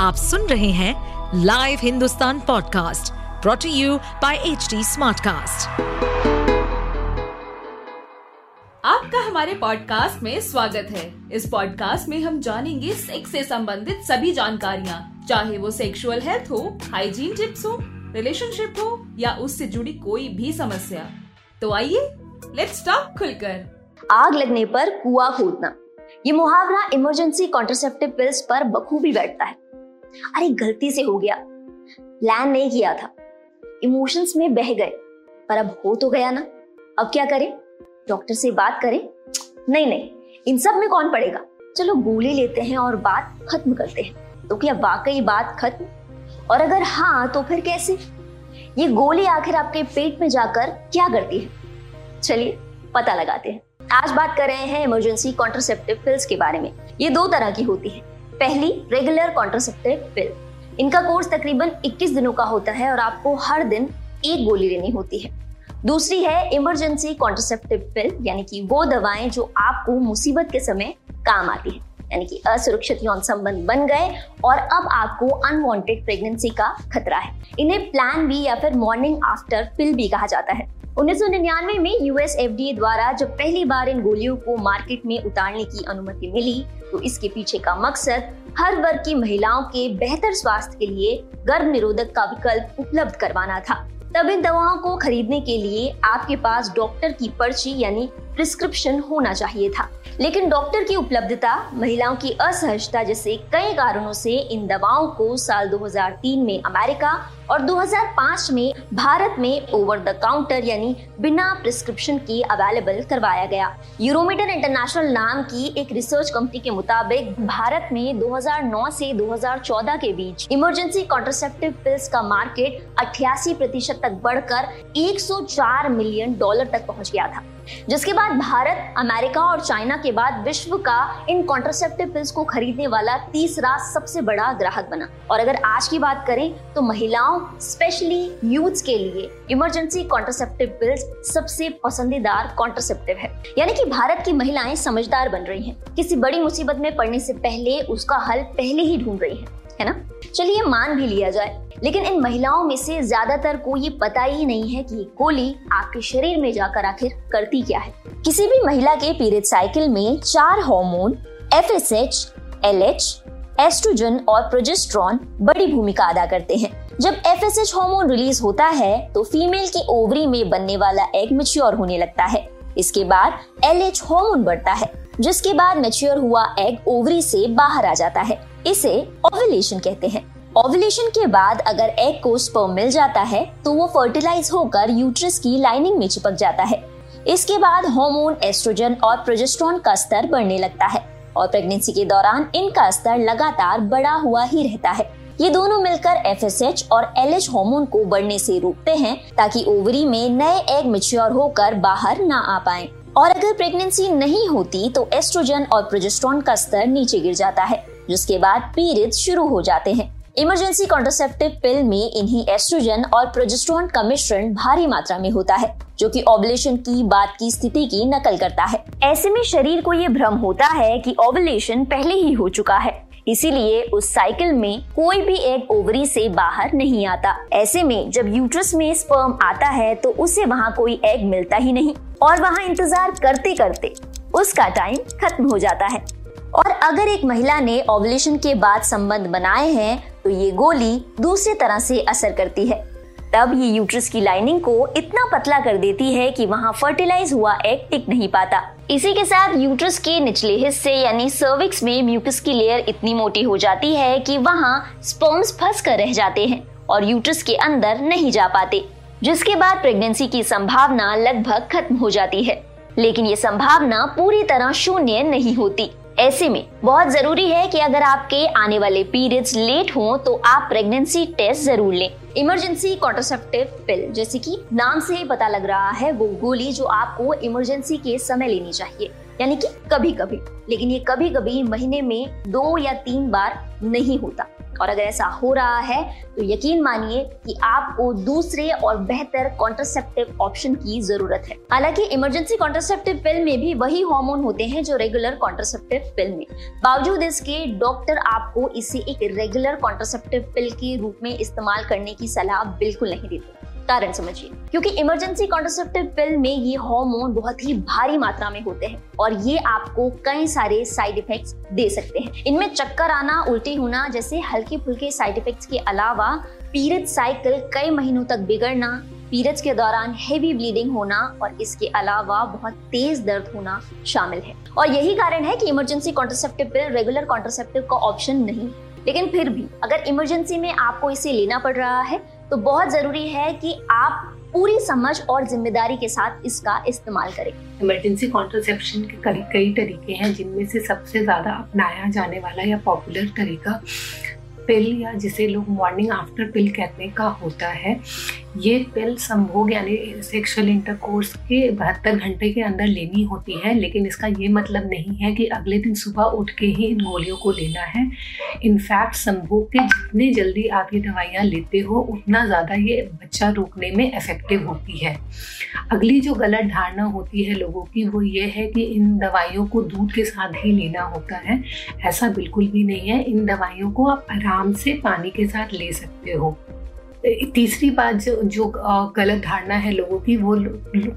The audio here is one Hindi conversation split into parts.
आप सुन रहे हैं live Hindustan podcast brought to you by H Smartcast. आपका हमारे पॉडकास्ट में स्वागत है। इस पॉडकास्ट में हम जानेंगे सेक्स से संबंधित सभी जानकारियाँ चाहे वो सेक्सुअल हेल्थ हो हाइजीन टिप्स हो रिलेशनशिप हो या उससे जुड़ी कोई भी समस्या। तो आइए लेट्स टॉक खुलकर। आग लगने पर कुआ खोदना ये मुहावरा इमरजेंसी कॉन्ट्रासेप्टिव पिल्स पर बखूबी बैठता है। अरे गलती से हो गया। प्लान नहीं किया था। इमोशंस में बह गए। पर अब हो तो गया ना। अब क्या करें? डॉक्टर से बात करें? नहीं नहीं। इन सब में कौन पड़ेगा? चलो गोली लेते हैं और बात खत्म करते हैं। तो क्या वाकई बात खत्म? और अगर हाँ तो फिर कैसे? ये गोली आखिर आपके पेट में जाकर क्या करती है? चलिए, पता लगाते हैं। आज बात कर रहे हैं इमरजेंसी कॉन्ट्रासेप्टिव पिल्स के बारे में। ये दो तरह की होती है। पहली रेगुलर कॉन्ट्रासेप्टिव पिल इनका कोर्स तकरीबन 21 दिनों का होता है और आपको हर दिन एक गोली लेनी होती है। दूसरी है इमरजेंसी कॉन्ट्रासेप्टिव पिल यानी कि वो दवाएँ जो आपको मुसीबत के समय काम आती है। यानी कि असुरक्षित यौन संबंध बन गए और अब आपको अनवांटेड प्रेगनेंसी का खतरा है। इन्हें प्लान बी या फिर मॉर्निंग आफ्टर पिल भी कहा जाता है। 1999 में यूएस एफडीए द्वारा जब पहली बार इन गोलियों को मार्केट में उतारने की अनुमति मिली तो इसके पीछे का मकसद हर वर्ग की महिलाओं के बेहतर स्वास्थ्य के लिए गर्भ निरोधक का विकल्प उपलब्ध करवाना था। तब इन दवाओं को खरीदने के लिए आपके पास डॉक्टर की पर्ची यानी प्रिस्क्रिप्शन होना चाहिए था। लेकिन डॉक्टर की उपलब्धता, महिलाओं की असहजता जैसे कई कारणों से इन दवाओं को साल 2003 में अमेरिका और 2005 में भारत में ओवर द काउंटर यानी बिना प्रिस्क्रिप्शन के अवेलेबल करवाया गया। यूरोमीटर इंटरनेशनल नाम की एक रिसर्च कंपनी के मुताबिक भारत में 2009 से 2014 के बीच इमरजेंसी कॉन्ट्रोसेप्टिव पिल्स का मार्केट 88 प्रतिशत तक बढ़कर 104 मिलियन डॉलर तक पहुँच गया था। जिसके बाद भारत, अमेरिका और चाइना के बाद विश्व का इन कॉन्ट्रासेप्टिव पिल्स को खरीदने वाला तीसरा सबसे बड़ा ग्राहक बना। और अगर आज की बात करें तो महिलाओं स्पेशली यूथ के लिए इमरजेंसी कॉन्ट्रासेप्टिव पिल्स सबसे पसंदीदार कॉन्ट्रासेप्टिव है। यानी कि भारत की महिलाएँ समझदार बन रही हैं। किसी बड़ी मुसीबत में पड़ने से पहले उसका हल पहले ही ढूंढ रही है। है ना? चलिए मान भी लिया जाए। लेकिन इन महिलाओं में से ज़्यादातर को ये पता ही नहीं है कि गोली आपके शरीर में जाकर आखिर करती क्या है। किसी भी महिला के पीरियड साइकिल में चार hormone F S H L H estrogen और प्रोजेस्ट्रॉन बड़ी भूमिका अदा करते हैं। जब F S H hormone release होता है तो फीमेल की ओवरी में बनने वाला एग मेच्योर होने लगता है। इसके बाद एल एच हॉर्मोन बढ़ता है, जिसके बाद मेच्योर हुआ एग ओवरी से बाहर आ जाता है। इसे ओवुलेशन कहते हैं। ओवुलेशन के बाद अगर एग को स्पर्म मिल जाता है तो वो फर्टिलाइज होकर यूट्रस की लाइनिंग में चिपक जाता है। इसके बाद हार्मोन एस्ट्रोजन और प्रोजेस्ट्रॉन का स्तर बढ़ने लगता है और प्रेगनेंसी के दौरान इनका स्तर लगातार बढ़ा हुआ ही रहता है। ये दोनों मिलकर एफएसएच और एल एच हार्मोन को बढ़ने से रोकते हैं ताकि ओवरी में नए एग मेच्योर होकर बाहर ना आ पाए। और अगर प्रेगनेंसी नहीं होती तो एस्ट्रोजन और प्रोजेस्ट्रॉन का स्तर नीचे गिर जाता है, जिसके बाद पीरियड शुरू हो जाते हैं। इमरजेंसी कॉन्ट्रोसेप्टिव पिल में इन्हीं एस्ट्रोजन और प्रोजेस्ट्रॉन का मिश्रण भारी मात्रा में होता है, जो कि ओवुलेशन की बात की स्थिति की नकल करता है। ऐसे में शरीर को ये भ्रम होता है कि ओवुलेशन पहले ही हो चुका है, इसीलिए उस साइकिल में कोई भी एग ओवरी से बाहर नहीं आता। ऐसे में जब यूट्रस में स्पर्म आता है तो उसे वहाँ कोई एग मिलता ही नहीं, और वहाँ इंतज़ार करते करते उसका टाइम खत्म हो जाता है। और अगर एक महिला ने ओवुलेशन के बाद संबंध बनाए हैं तो ये गोली दूसरी तरह से असर करती है। तब ये यूट्रस की लाइनिंग को इतना पतला कर देती है कि वहाँ फर्टिलाइज हुआ एग टिक नहीं पाता। इसी के साथ यूट्रस के निचले हिस्से, यानी सर्विक्स में म्यूकस की लेयर इतनी मोटी हो जाती है कि वहाँ स्पर्म्स फंस कर रह जाते हैं और यूट्रस के अंदर नहीं जा पाते, जिसके बाद प्रेगनेंसी की संभावना लगभग खत्म हो जाती है। लेकिन ये संभावना पूरी तरह शून्य नहीं होती। ऐसे में बहुत ज़रूरी है कि अगर आपके आने वाले पीरियड्स लेट हो तो आप प्रेगनेंसी टेस्ट ज़रूर लें। इमरजेंसी कॉन्ट्रोसेप्टिव पिल जैसे कि नाम से ही पता लग रहा है वो गोली जो आपको इमरजेंसी के समय लेनी चाहिए। यानी कि कभी कभी लेकिन ये कभी कभी महीने में दो या तीन बार नहीं होता। और अगर ऐसा हो रहा है तो यकीन मानिए कि आपको दूसरे और बेहतर कॉन्ट्रासेप्टिव ऑप्शन की ज़रूरत है। हालाँकि इमरजेंसी कॉन्ट्रासेप्टिव पिल में भी वही हार्मोन होते हैं जो रेगुलर कॉन्ट्रासेप्टिव पिल में। बावजूद इसके डॉक्टर आपको इसे एक रेगुलर कॉन्ट्रासेप्टिव पिल के रूप में इस्तेमाल करने की सलाह बिल्कुल नहीं देते। कारण समझिए। क्योंकि इमरजेंसी कॉन्ट्रोसेप्टिव पिल में ये हार्मोन बहुत ही भारी मात्रा में होते हैं और ये आपको कई सारे साइड इफेक्ट्स दे सकते हैं। इनमें चक्कर आना, उल्टी होना, जैसे हल्के फुल्के साइड इफेक्ट्स के अलावा पीरियड साइकिल कई महीनों तक बिगड़ना पीरियड्स के दौरान हेवी ब्लीडिंग होना और इसके अलावा बहुत तेज दर्द होना शामिल है। और यही कारण है कि emergency contraceptive pill regular contraceptive का ऑप्शन नहीं। लेकिन फिर भी अगर इमरजेंसी में आपको इसे लेना पड़ रहा है तो बहुत ज़रूरी है कि आप पूरी समझ और ज़िम्मेदारी के साथ इसका इस्तेमाल करें। इमरजेंसी कॉन्ट्रोसेप्शन के कई कई तरीके हैं, जिनमें से सबसे ज़्यादा अपनाया जाने वाला या पॉपुलर तरीका पिल या जिसे लोग मॉर्निंग आफ्टर पिल कहने का होता है। ये पिल संभोग यानी सेक्सुअल इंटरकोर्स के बहत्तर घंटे के अंदर लेनी होती है, लेकिन इसका ये मतलब नहीं है कि अगले दिन सुबह उठ के ही इन गोलियों को लेना है। इनफैक्ट संभोग के जितने जल्दी आप ये दवाइयाँ लेते हो, उतना ज़्यादा ये बच्चा रोकने में इफ़ेक्टिव होती है। अगली जो गलत धारणा होती है लोगों की, वो ये है कि इन दवाइयों को दूध के साथ ही लेना होता है। ऐसा बिल्कुल भी नहीं है। इन दवाइयों को आप आराम से पानी के साथ ले सकते हो। तीसरी बात जो जो गलत धारणा है लोगों की, वो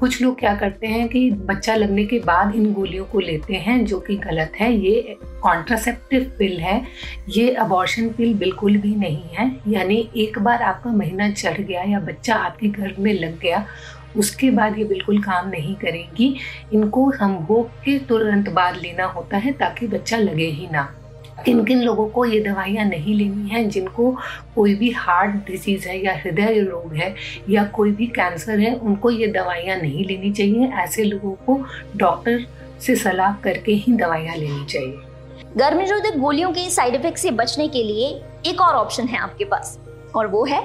कुछ लोग क्या करते हैं कि बच्चा लगने के बाद इन गोलियों को लेते हैं जो कि गलत है। ये कॉन्ट्रासेप्टिव पिल है। ये अबॉर्शन पिल बिल्कुल भी नहीं है। यानी एक बार आपका महीना चढ़ गया या बच्चा आपके घर में लग गया, उसके बाद ये बिल्कुल काम नहीं करेगी। इनको संभोग के तुरंत बाद लेना होता है ताकि बच्चा लगे ही ना। किन किन लोगों को ये दवाइयाँ नहीं लेनी है, जिनको कोई भी हार्ट डिज़ीज़ है या हृदय रोग है या कोई भी कैंसर है, उनको ये दवाइयाँ नहीं लेनी चाहिए। ऐसे लोगों को डॉक्टर से सलाह करके ही दवाइयाँ लेनी चाहिए। गर्मी निरोधक गोलियों के साइड इफ़ेक्ट से बचने के लिए एक और ऑप्शन है आपके पास, और वो है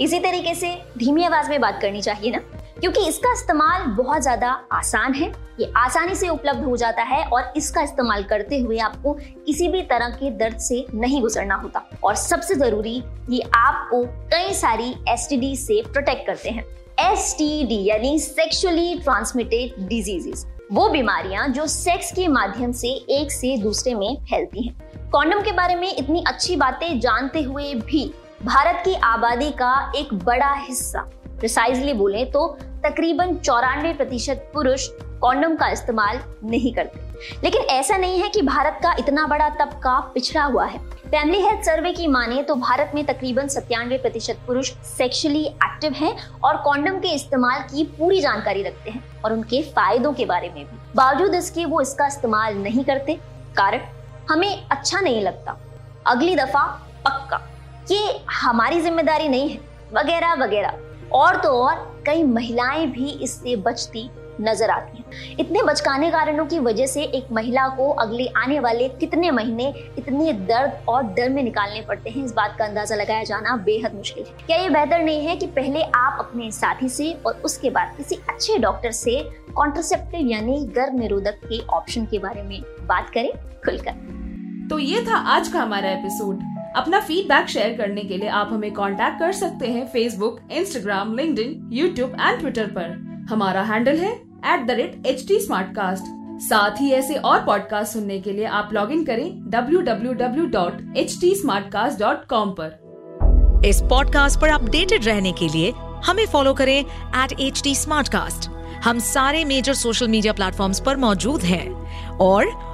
इसी तरीके से धीमी आवाज़ में बात करनी चाहिए ना? क्योंकि इसका इस्तेमाल बहुत ज़्यादा आसान है। ये आसानी से उपलब्ध हो जाता है और इसका इस्तेमाल करते हुए आपको किसी भी तरह के दर्द से नहीं गुजरना होता। और सबसे ज़रूरी, ये आपको कई सारी एस से प्रोटेक्ट करते हैं। एस यानी सेक्सुअली ट्रांसमिटेड डिजीजेस वो बीमारियाँ जो सेक्स के माध्यम से एक से दूसरे में फैलती हैं। कॉन्डम के बारे में इतनी अच्छी बातें जानते हुए भी भारत की आबादी का एक बड़ा हिस्सा प्रिसाइजली बोले तो तकरीबन चौरानवे प्रतिशत पुरुष कॉन्डम का इस्तेमाल नहीं करते। लेकिन ऐसा नहीं है कि भारत का इतना बड़ा तबका पिछड़ा हुआ है। फैमिली हेल्थ सर्वे की माने तो भारत में तकरीबन सत्तानवे प्रतिशत पुरुष सेक्सुअली एक्टिव हैं और कॉन्डम के इस्तेमाल की पूरी जानकारी रखते हैं और उनके फायदों के बारे में भी। बावजूद इसके वो इसका इस्तेमाल नहीं करते, कारण हमें अच्छा नहीं लगता। अगली दफ़ा पक्का। ये हमारी ज़िम्मेदारी नहीं है। वगैरह वगैरह। और तो और कई महिलाएँ भी इससे बचती नज़र आती हैं। इतने बचकाने कारणों की वजह से एक महिला को अगले आने वाले कितने महीने इतने दर्द और डर में निकालने पड़ते हैं, इस बात का अंदाज़ा लगाया जाना बेहद मुश्किल है। क्या ये बेहतर नहीं है कि पहले आप अपने साथी से और उसके बाद किसी अच्छे डॉक्टर से कॉन्ट्रोसेप्टिव यानी गर्भ निरोधक के ऑप्शन के बारे में बात करें? खुलकर। तो ये था आज का हमारा एपिसोड। अपना फीडबैक शेयर करने के लिए आप हमें कांटेक्ट कर सकते हैं Facebook Instagram link YouTube and Twitter पर। हमारा हैंडल है at the rate H T साथ ही ऐसे और पॉडकास्ट सुनने के लिए आप लॉग इन करें www.htsmartcast.com पर। इस पॉडकास्ट पर अपडेटेड रहने के लिए हमें फॉलो करें एट एच हम सारे मेजर सोशल मीडिया प्लेटफॉर्म्स पर मौजूद हैं। और